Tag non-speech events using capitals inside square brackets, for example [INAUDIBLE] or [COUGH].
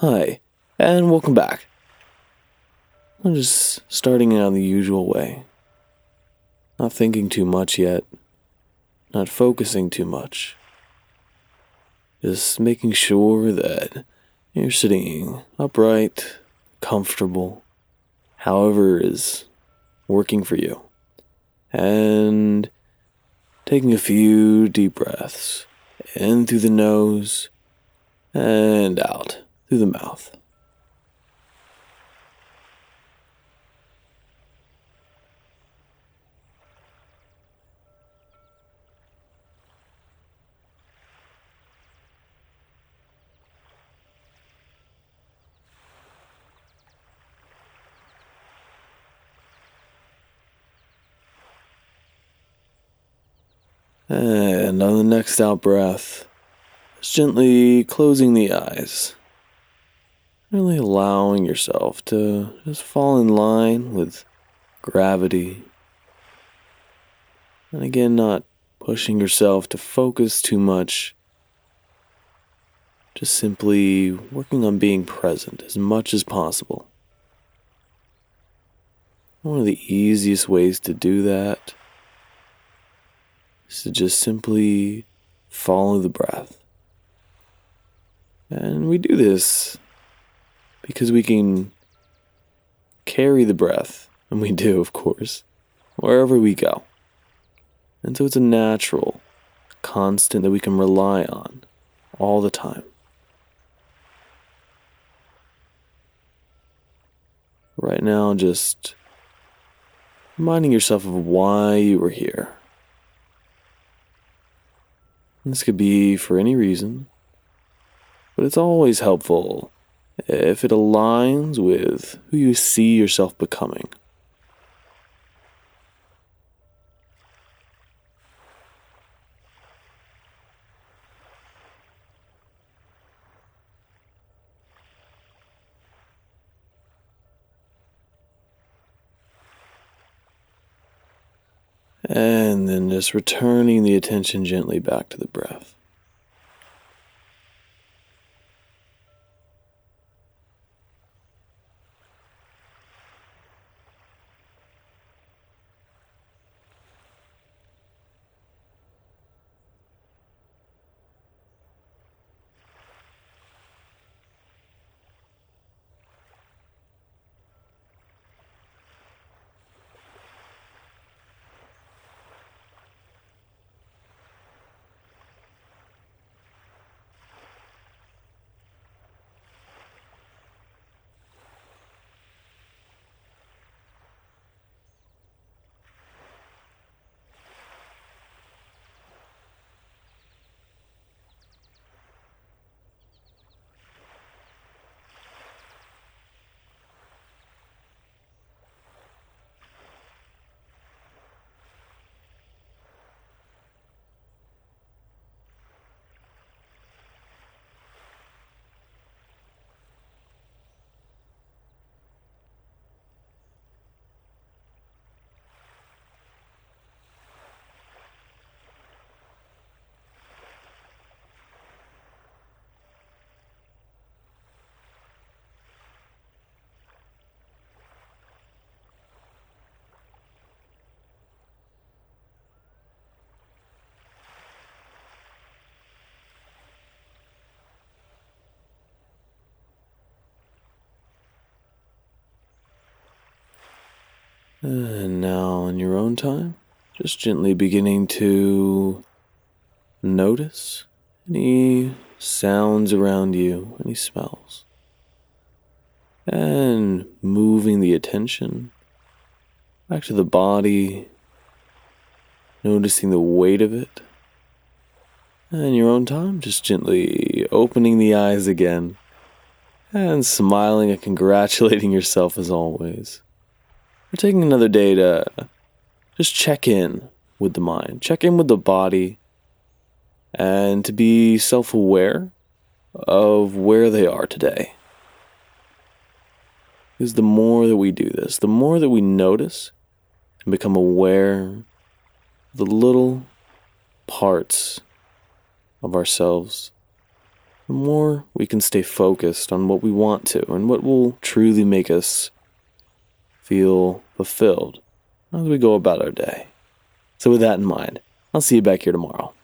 Hi, and welcome back. I'm just starting out the usual way. Not thinking too much yet, not focusing too much. Just making sure that you're sitting upright, comfortable, however is working for you. And taking a few deep breaths in through the nose and out through the mouth. And on the next out breath, gently closing the eyes. Really allowing yourself to just fall in line with gravity. And again, not pushing yourself to focus too much. Just simply working on being present as much as possible. One of the easiest ways to do that is to just simply follow the breath. And we do this because we can carry the breath, and we do, of course, wherever we go. And so it's a natural constant that we can rely on all the time. Right now, just reminding yourself of why you were here. This could be for any reason, but it's always helpful Uh, if it aligns with who you see yourself becoming. And then just returning the attention gently back to the breath. And now, in your own time, just gently beginning to notice any sounds around you, any smells, and moving the attention back to the body, noticing the weight of it. And in your own time, just gently opening the eyes again and smiling and congratulating [LAUGHS] yourself as always. We're taking another day to just check in with the mind, check in with the body, and to be self aware of where they are today. Because the more that we do this, the more that we notice and become aware of the little parts of ourselves the more we can stay focused on what we want to and what will truly make us feel fulfilled as we go about our day. So, with that in mind, I'll see you back here tomorrow.